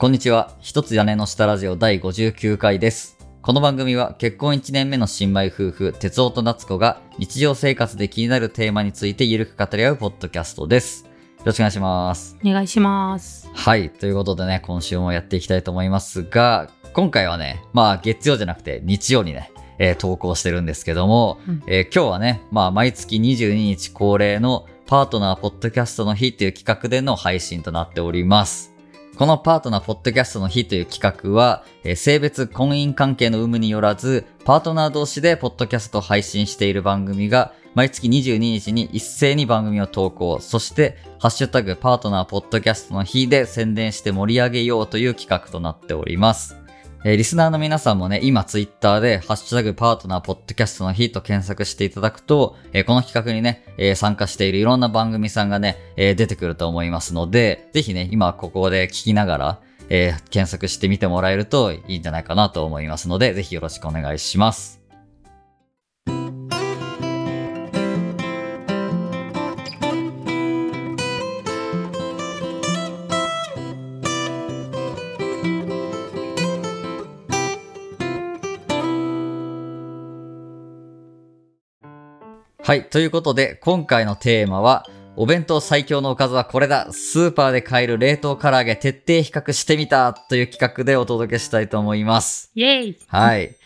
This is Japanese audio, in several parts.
こんにちは。一つ屋根の下ラジオ第59回です。この番組は結婚1年目の新米夫婦、哲夫と夏子が日常生活で気になるテーマについてゆるく語り合うポッドキャストです。よろしくお願いします。お願いします。はい。ということでね、今週もやっていきたいと思いますが、今回はね、まあ月曜じゃなくて日曜にね、えー投稿してるんですけども、うんえー今日はね、まあ毎月22日恒例のパートナーポッドキャストの日っていう企画での配信となっております。このパートナーポッドキャストの日という企画は、え性別婚姻関係の有無によらず、パートナー同士でポッドキャストを配信している番組が、毎月22日に一斉に番組を投稿、そして、ハッシュタグパートナーポッドキャストの日で宣伝して盛り上げようという企画となっております。えーリスナーの皆さんもね、今ツイッターで、ハッシュタグパートナーポッドキャストの日と検索していただくと、えーこの企画にね、えー参加しているいろんな番組さんがね、えー出てくると思いますので、ぜひね、今ここで聞きながら、えー検索してみてもらえるといいんじゃないかなと思いますので、ぜひよろしくお願いします。はい。ということで、今回のテーマは、お弁当最強のおかずはこれだスーパーで買える冷凍唐揚げ徹底比較してみたという企画でお届けしたいと思います。イェイはい。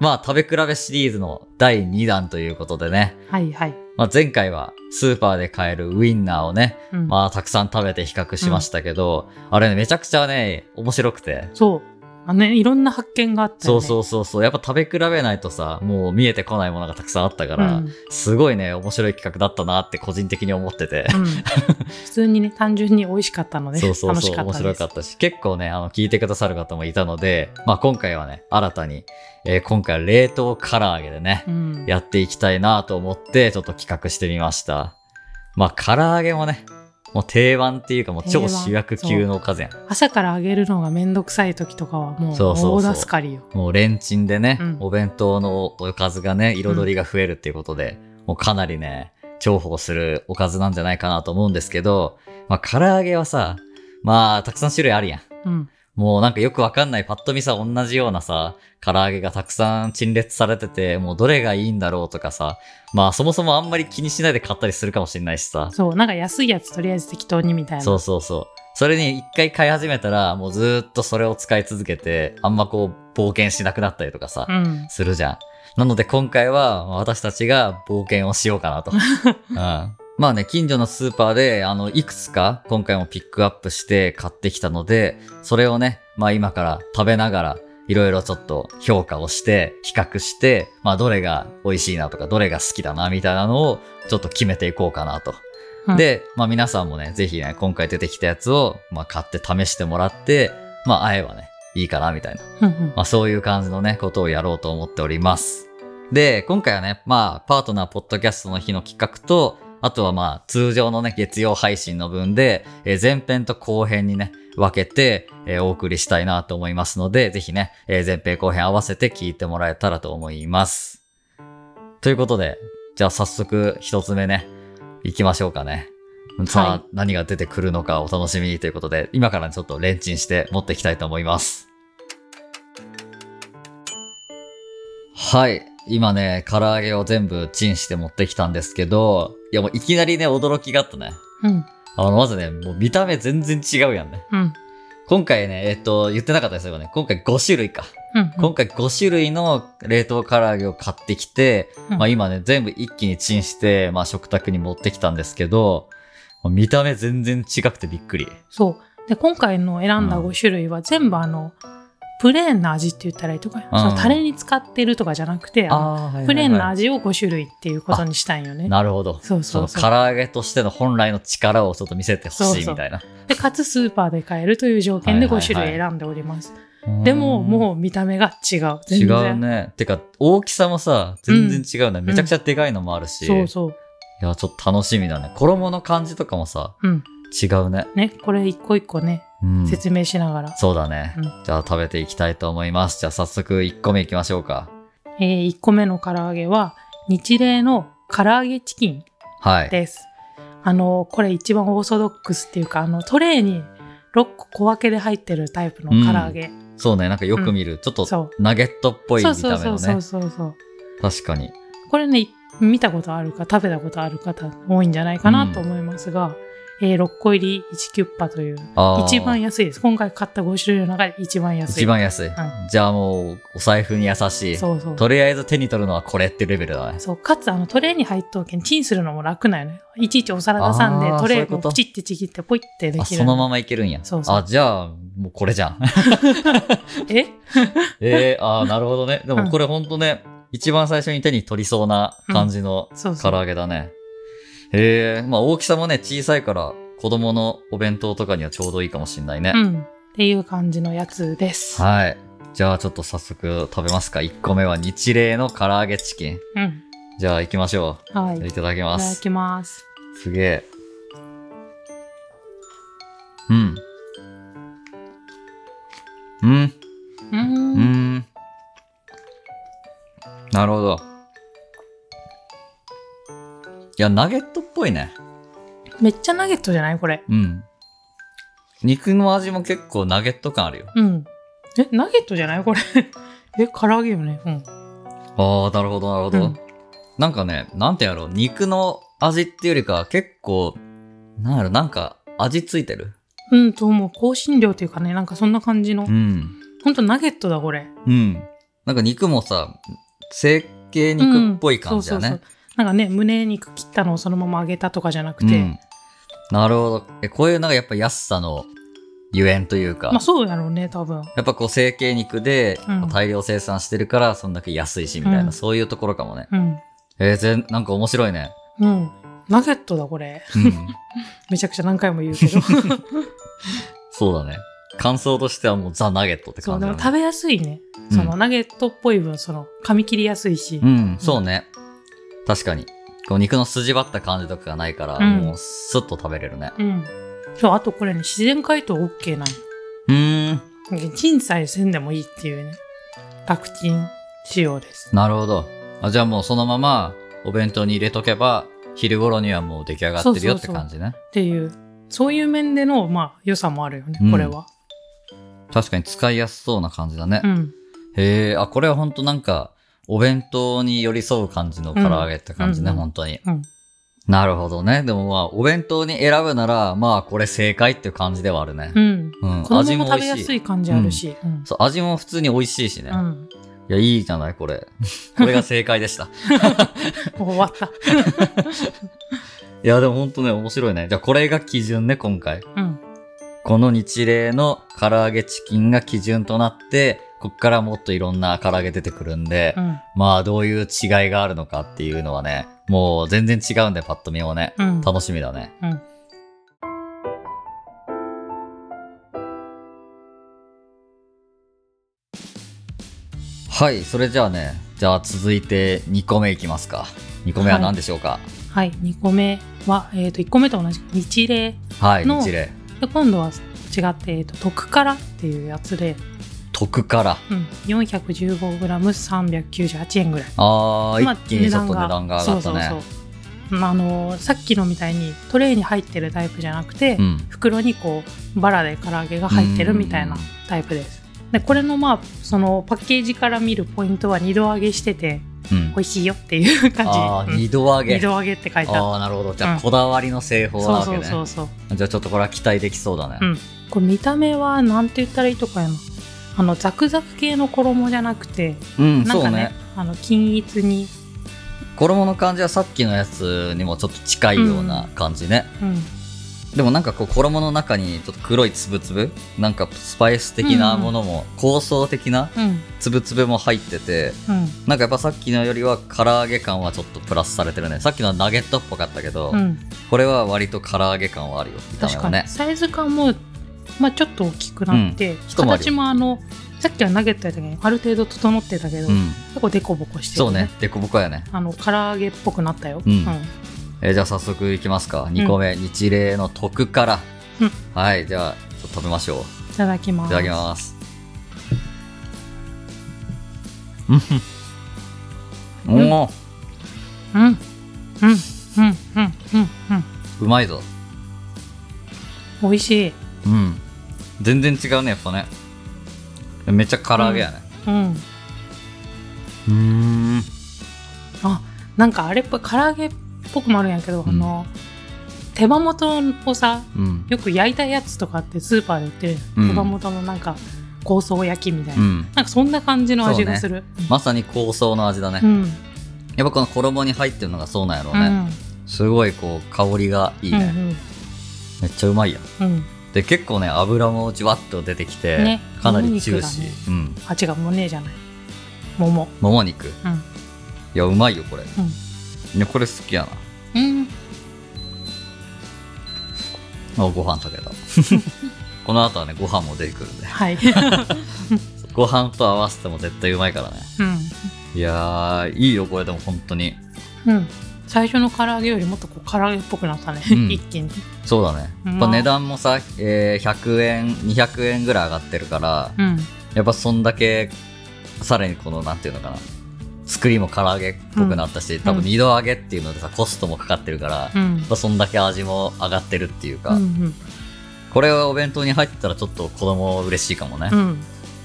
まあ、食べ比べシリーズの第2弾ということでね。はいはい。まあ、前回はスーパーで買えるウインナーをね、うん、まあ、たくさん食べて比較しましたけど、あれね、めちゃくちゃね、面白くて。そう。あね、いろんな発見があったそう。そうそうそう。やっぱ食べ比べないとさ、もう見えてこないものがたくさんあったから、うんすごいね、面白い企画だったなって個人的に思ってて。うん普通にね、単純に美味しかったので、そうそうそう、楽しかったです。面白かったし、結構ね、あの、聞いてくださる方もいたので、まあ今回はね、新たに、えー今回は冷凍唐揚げでね、うん、やっていきたいなと思って、ちょっと企画してみました。まあ唐揚げもね、もう定番っていうかもう超主役級のおかずやん。朝から揚げるのがめんどくさい時とかはもうそうそうそう大助かりよ。もうレンチンでね、うんお弁当のおかずがね、彩りが増えるっていうことで、もうかなりね、重宝するおかずなんじゃないかなと思うんですけど、まあ唐揚げはさ、まあたくさん種類あるやん。うん。もうなんかよくわかんないパッと見さ、同じようなさ、唐揚げがたくさん陳列されてて、もうどれがいいんだろうとかさ、まあそもそもあんまり気にしないで買ったりするかもしれないしさ。そう、なんか安いやつとりあえず適当にみたいな。そうそうそう。それに一回買い始めたら、もうずーっとそれを使い続けて、あんまこう冒険しなくなったりとかさ、うん。するじゃん。なので今回は私たちが冒険をしようかなと。うんまあね、近所のスーパーで、あの、いくつか今回もピックアップして買ってきたので、それをね、まあ今から食べながら、いろいろちょっと評価をして、比較して、まあどれが美味しいなとか、どれが好きだなみたいなのをちょっと決めていこうかなと。うんで、まあ皆さんもね、ぜひね、今回出てきたやつを、まあ買って試してもらって、まあ会えばね、いいかなみたいな。うんうんまあそういう感じのね、ことをやろうと思っております。で、今回はね、まあ、パートナーポッドキャストの日の企画と、あとはまあ、通常のね、月曜配信の分で、えー前編と後編にね、分けて、えーお送りしたいなと思いますので、ぜひね、えー前編後編合わせて聞いてもらえたらと思います。ということで、じゃあ早速一つ目ね、行きましょうかね。さあ、はい何が出てくるのかお楽しみにということで、今からちょっとレンチンして持っていきたいと思います。はい。今ね、唐揚げを全部チンして持ってきたんですけど、いやもういきなりね、驚きがあったね。うん。あの、まずね、もう見た目全然違うやんね。うん。今回ね、えっと、言ってなかったですよね。今回5種類か。うん。今回5種類の冷凍唐揚げを買ってきて、うんまあ今ね、全部一気にチンして、まあ食卓に持ってきたんですけど、見た目全然違くてびっくり。そう。で、今回の選んだうん5種類は全部あの、プレーンな味って言ったらいいとか、そのタレに使ってるとかじゃなくて、プレーンな味を5種類っていうことにしたいんよね。なるほど。そうそうそうの唐揚げとしての本来の力をちょっと見せてほしいみたいな。で、かつスーパーで買えるという条件で5はいはいはい種類選んでおります。でも、もう見た目が違う。全違然うね。てか、大きさもさ、全然違うね。めちゃくちゃでかいのもあるし。そうそう。いや、ちょっと楽しみだね。衣の感じとかもさ、うん。違うね。ね、これ一個一個ね、うん。説明しながら。そうだね。うんじゃあ食べていきたいと思います。じゃあ早速1個目いきましょうか。えー、1個目の唐揚げは、日例の唐揚げチキンはい。です。あの、これ一番オーソドックスっていうか、あの、トレーに6個小分けで入ってるタイプの唐揚げ。そうね、なんかよく見る。ちょっとナゲットっぽいそう見た目のねそうそうそう。そうそう。確かに。これね、い見たことあるか食べたことある方多いんじゃないかなと思いますが、えー6個入り1キュッパという一番安いです。今回買った5種類の中で一番安い。一番安い。んじゃあもう、お財布に優しい。そうそう。とりあえず手に取るのはこれってレベルだね。そう、かつあのトレーに入っとけん、チンするのも楽なんよね。いちいちお皿出さんでトレーをプチってちぎってポイってであ、きる。そのままいけるんや。そうそうあ、じゃあ、もうこれじゃん。え？えー、あーなるほどね。でもこれほんとね、一番最初に手に取りそうな感じの唐。揚げだね。へえ、まあ大きさもね、小さいから、子供のお弁当とかにはちょうどいいかもしんないね。うん。っていう感じのやつです。はい。じゃあちょっと早速食べますか。1個目は日霊の唐揚げチキン。うん。じゃあ行きましょはい。う。いいただきます。ただきます。すげえ。うん。うん。うー。うんん。なるほど。いや、ナゲットっぽいね。めっちゃナゲットじゃない？これ。うん。肉の味も結構ナゲット感あるよ。うん。え、ナゲットじゃない？これ。え、唐揚げよね。うん。ああ、なるほど、なるほど。うんなんかね、なんてやろう、肉の味っていうよりかは結構、なんやろ、なんか味ついてる？うんと思う。香辛料っていうかね、なんかそんな感じの。うん。ほんとナゲットだ、これ。うん。なんか肉もさ、成形肉っぽい感じだね。そうそうなんかね、胸肉切ったのをそのまま揚げたとかじゃなくて。うんなるほど。え、こういうなんかやっぱ安さのゆえんというか、まあそうやろうね、多分。やっぱこう成形肉でうん大量生産してるから、そんだけ安いしみたいな、うんそういうところかもね。うん。えー、ぜなんか面白いね。うん。ナゲットだ、これ。うん。めちゃくちゃ何回も言うけど。そうだね。感想としてはもうザ・ナゲットってそう、感じだね。でも食べやすいね。うんそのナゲットっぽい分、その、噛み切りやすいし。うん、そうね。確かに。こう肉の筋張った感じとかがないから、うんもうスッと食べれるね。うん。そう、あとこれね、自然解凍 OK なうーん。チさえせんでもいいっていうね。楽ちん仕様です。なるほど。あじゃあもうそのままお弁当に入れとけば、昼頃にはもう出来上がってるよってそうそうそう感じね。っていう、そういう面での、まあ、良さもあるよねうん、これは。確かに使いやすそうな感じだね。うん。へえ、あ、これはほんとなんか、お弁当に寄り添う感じの唐揚げって感じね、うんうん本当に。うん。なるほどね。でもまあ、お弁当に選ぶなら、まあ、これ正解っていう感じではあるねう。ん。うん。味も食べや。すい感じあるし。うん。そう、味も普通に美味しいしね。うん。いや、いいじゃない、これ。これが正解でした。終わった。や、でもほんとね、面白いね。じゃあ、これが基準ね、今回。うん。この日例の唐揚げチキンが基準となって、こっからもっといろんな唐揚げ出てくるんで、うん。まあ、どういう違いがあるのかっていうのはね、もう全然違うんで、パッと見もね。うん。楽しみだね。うん。はい、それじゃあね、じゃあ続いて2個目いきますか。2個目は何でしょうか？はい。2個目は、えっ、と、1個目と同じく日例。はい、の日例。で、今度は違って、えっ、と、特辛っていうやつで、特辛。うん。415g398 円ぐらい。ああ一気にちょっと値段が上がったね。そうそうそう。まああのさっきのみたいにトレーに入ってるタイプじゃなくて、うん。袋にこうバラで唐揚げが入ってるみたいなタイプです。でこれのまあそのパッケージから見るポイントは二度揚げしててうん美。味しいよっていう感じ。あー、う度揚げ。二度揚げって書いてああー、なるほど。じゃあ、うんこだわりの製法る。そうそうなわけね。そうそう。じゃあ、ちょっとこれは期待できそうだね。うんこれ見た目はなんて言ったらいいとかやな。あのザクザク系の衣じゃなくて、うん、なんかねそうね。あの均一に、衣の感じはさっきのやつにもちょっと近いような感じね。うん、でもなんかこう衣の中にちょっと黒いつぶつぶなんかスパイス的なものも、香草的なうん、つぶつぶも入っててうん、なんかやっぱさっきのよりは唐揚げ感はちょっとプラスされてるね。さっきのはナゲットっぽかったけど、うん。これは割と唐揚げ感はあるよ見た目確かに、はねサイズ感も、まあ、ちょっと大きくなって、一回り。形もあのさっきはナゲットやったけどある程度整ってたけど、うん。結構デコボコしてる、そうねでこぼこやね、あの唐揚げっぽくなったよ、うん。えーじゃあ早速いきますか。2個目、日例の特辛、うん。はいじゃあちょっと食べましょう。いただきます。いただきます。うん。うん。うん。うん。うん。うん。うん。うまいぞ。美味しいうん全然違うね、やっぱね。めっちゃ唐揚げやね。うんうーん。あなんかあれっぽい唐揚げっぽくもあるんやけど、うんあの手羽元をさうん。よく焼いたやつとかってスーパーで売ってる、うん手羽元のなんか香草焼きみたいな、うん。なんかそんな感じの味がするまさに香草の味だね。うんやっぱこの衣に入ってるのがそうなんやろうね。うんすごいこう、香りがいいね。うんめっちゃうまいやん。うんうんで、結構ね、油もじわっと出てきて、ねかなりジューシももー。うん。あ違う胸じゃない桃もも肉。いうんや、うまいよ、これ。うんいや、これ好きやな。うんあご飯食べた。この後はね、ご飯も出てくるんで。はい ご飯と合わせても絶対うまいからね。いやー、いいよ、これでも本当に。うんうん最初の唐揚げよりもっとこう唐揚げっぽくなったね、うん。一気に。そうだね。やっまあぱ値段もさ、えー100円、200円ぐらい上がってるから、うん。やっぱそんだけ、さらにこの、なんていうのかな。作りも唐揚げっぽくなったし、多分二度揚げっていうのでさ、コストもかかってるから、やうん。っぱそんだけ味も上がってるっていうか、うんこれはお弁当に入ってたらちょっと子供嬉しいかもね。うん。うん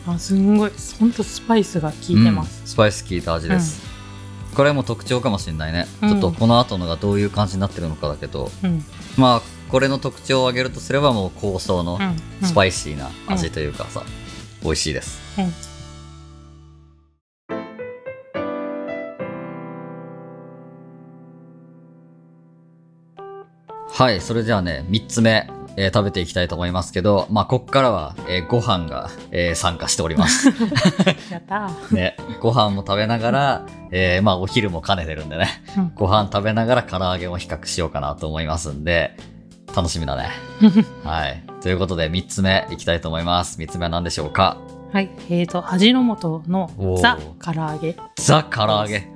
あすんごい。ほんとスパイスが効いてます、うん。スパイス効いた味です、これも特徴かもしれないね、うん。ちょっとこの後のがどういう感じになってるのかだけど。うん。まあこれの特徴を挙げるとすればもう香草のうん。スパイシーな味というかさ、美味しいです。うん。はいそれじゃあね3つ目、えー食べていきたいと思いますけどまあこっからは、えーご飯が、えー参加しております。やったー。ね。ご飯も食べながら、えーまあお昼も兼ねてるんでね。うん。ご飯食べながら唐揚げも比較しようかなと思いますんで、楽しみだね。はい。ということで、3つ目いきたいと思います。3つ目は何でしょうか？はい。えーと味の素のザ唐揚げ。ザ唐揚げ。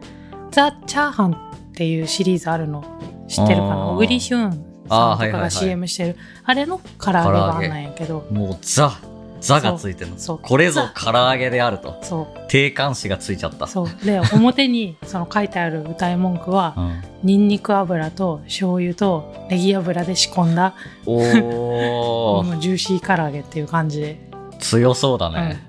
ザ・チャーハンっていうシリーズあるの知ってるかな？小栗旬さんとかあーはいはいはい。が CM してる。あれの唐揚げ版なんやけど。もうザ、ザがついてるの。これぞ唐揚げであると。そう。定冠詞がついちゃった。そう。で表にその書いてある歌い文句はうん、ニンニク油と醤油とネギ油で仕込んだ。おー、もうジューシー唐揚げっていう感じ。で、強そうだうん。ね。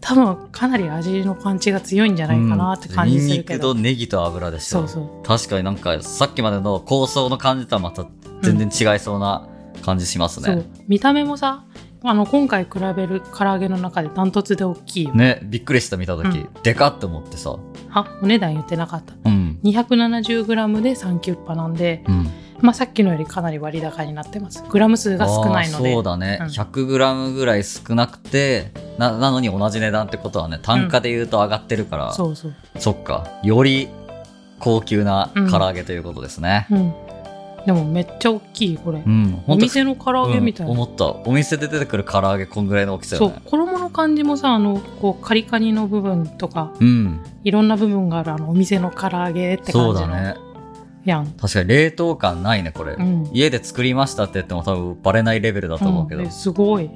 多分かなり味のパンチが強いんじゃないかなって感じするけど、ニンニクとネギと油でしょ。そうそう。確かになんかさっきまでの香草の感じとはまた全然違いそうな感じしますね。そう。見た目もさあの今回比べる唐揚げの中でダントツで大きいよ、ね、びっくりした見た時、うでかって思ってさ。あお値段言ってなかった。うん。270g で3キュッパなんで、うん。まあ、さっきのよりかなり割高になってます。グラム数が少ないので。そうだね、うん。100g ぐらい少なくてななのに同じ値段ってことはね単価で言うと上がってるから、そうそう。そっか。より高級な唐揚げということですね。うんでもめっちゃ大きいこれ、うん、お店の唐揚げみたいな、うん。思った。お店で出てくる唐揚げこんぐらいの大きさそうよね。衣の感じもさあのこうカリカリの部分とかうん。いろんな部分があるあのお店の唐揚げってそ感じの。うだね。やん。確かに冷凍感ないねこれ、うん。家で作りましたって言っても多分バレないレベルだと思うけど、うん。ですごい、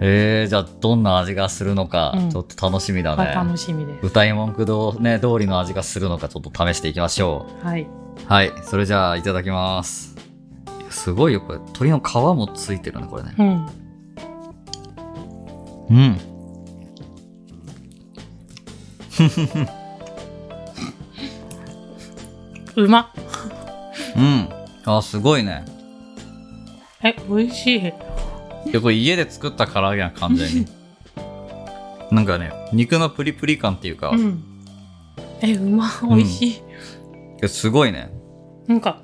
えー、じゃあどんな味がするのか、うん。ちょっと楽しみだね。楽しみです。歌い文句どね通りの味がするのかちょっと試していきましょう。はいはい、それじゃあいただきます。すごいよ、これ。鶏の皮もついてるね、これね。うんうん。うまっうん。あ、すごいね。え美味しいいや、これ家で作った唐揚げな完全に。なんかね、肉のプリプリ感っていうか、いうんえうま美味しい、やすごいね。なんか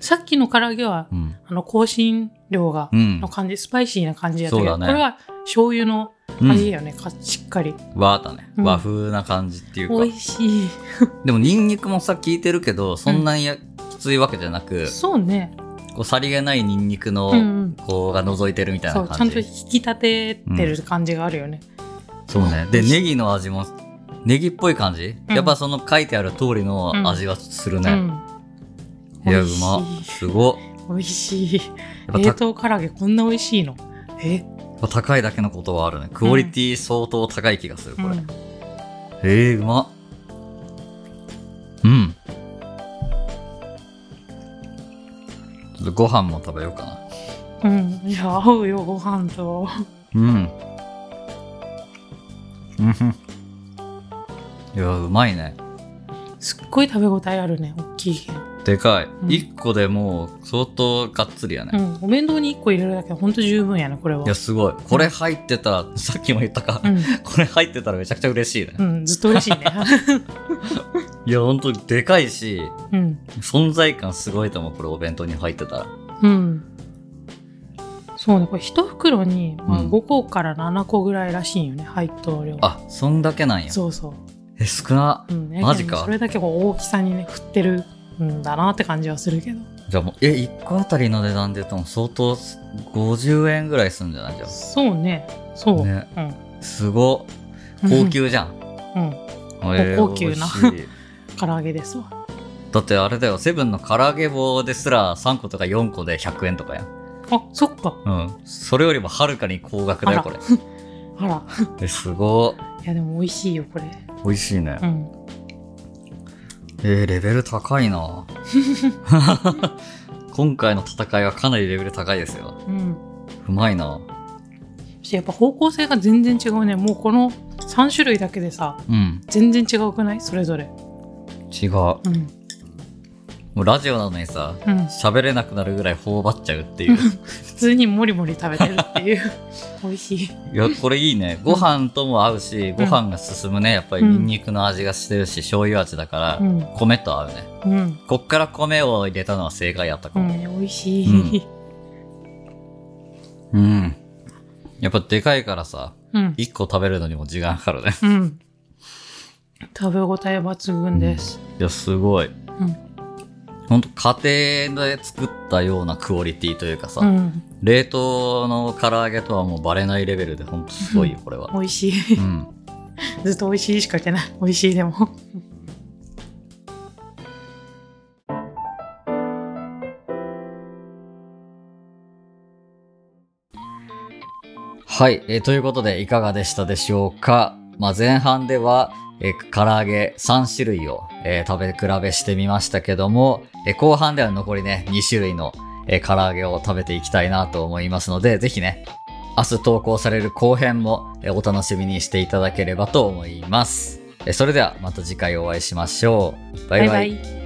さっきの唐揚げはうん。あの香辛料が、うんの。感じスパイシーな感じやったけど、ねこれは醤油の味やね、かしっかり和だね。うん和風な感じっていうか。美味しい でも、ニンニクもさ、効いてるけど、そんなにやきついわけじゃなく、そうねこう、さりげないニンニクの、うんうんこう、が覗いてるみたいそうちゃんとな感じ。引き立ててる感じがあるよね、そうね。で、ネギの味も、ネギっぽい感じ、うんやっぱその書いてある通りの味がするね。うんいや、う美味しいま。すごっ。美味しい冷凍唐揚げこんな美味しいの？え、高いだけのことはあるね。クオリティ相当高い気がする、これ。うんえー、うまっ。うん。ちょっとご飯も食べようかな。うん。いや、合うよ、ご飯と。うん。うん。いや、うまいね。すっごい食べ応えあるね、大きいけん。でかい。うん1個でもう相当がっつりやね。うん。お弁当に1個入れるだけでほんと十分やね、これは。いや、すごい。これ入ってたら、さっきも言ったか。うん。これ入ってたらめちゃくちゃ嬉しいね。うん、ずっと嬉しいね。いや、ほんとでかいし、うん。存在感すごいと思う。これお弁当に入ってたら。うん。そうね、これ一袋に、まあ、うん5個から7個ぐらいらしいんよね、入っとる量。あ、そんだけなんや。そうそう。え、少な。うんね、マジか？それだけこう大きさにね、振ってるんだなって感じはするけど。じゃあもう、え、1個あたりの値段で言うとも相当50円ぐらいするんじゃないじゃそうね。そう。ねうん。すご。高級じゃん。うん。えー高級な 唐揚げですわ。だってあれだよ、セブンの唐揚げ棒ですら3個とか4個で100円とかやん。あ、そっか。うん。それよりもはるかに高額だよ、これ。あら。え、すごいや、でも美味しいよ、これ。美味しいね。うん。えー、レベル高いな 今回の戦いはかなりレベル高いですよ。うん。うまいなやっぱ方向性が全然違うね。もうこの3種類だけでさ、うん。全然違うくない？それぞれ。違う。もうん。うラジオなのにさ、うん。喋れなくなるぐらい頬張っちゃうっていう。普通にもりもり食べてるっていう。美味しい。いや、これいいね。ご飯とも合うし、ご飯が進むね。やっぱりニンニクの味がしてるし、醤油味だから、うん。米と合うね。うん。こっから米を入れたのは正解やったかも。うん、美味しい。うん。やっぱでかいからさ、うん。一個食べるのにも時間かかるね。うん。食べ応え抜群です。いや、すごい。うん。ほんと家庭で作ったようなクオリティというかさ、うん。冷凍の唐揚げとはもうバレないレベルでほんとすごいよ、これは。美味しい。うん。ずっと美味しいしか言ってない。美味しいでも。はい、えーということでいかがでしたでしょうか、まあ、前半では、えー唐揚げ3種類を、え食べ比べしてみましたけども、え後半では残りね2種類の、えー唐揚げを食べていきたいなと思いますのでぜひね明日投稿される後編も、えお楽しみにしていただければと思います、えそれではまた次回お会いしましょう。バイバイ。バイバイ。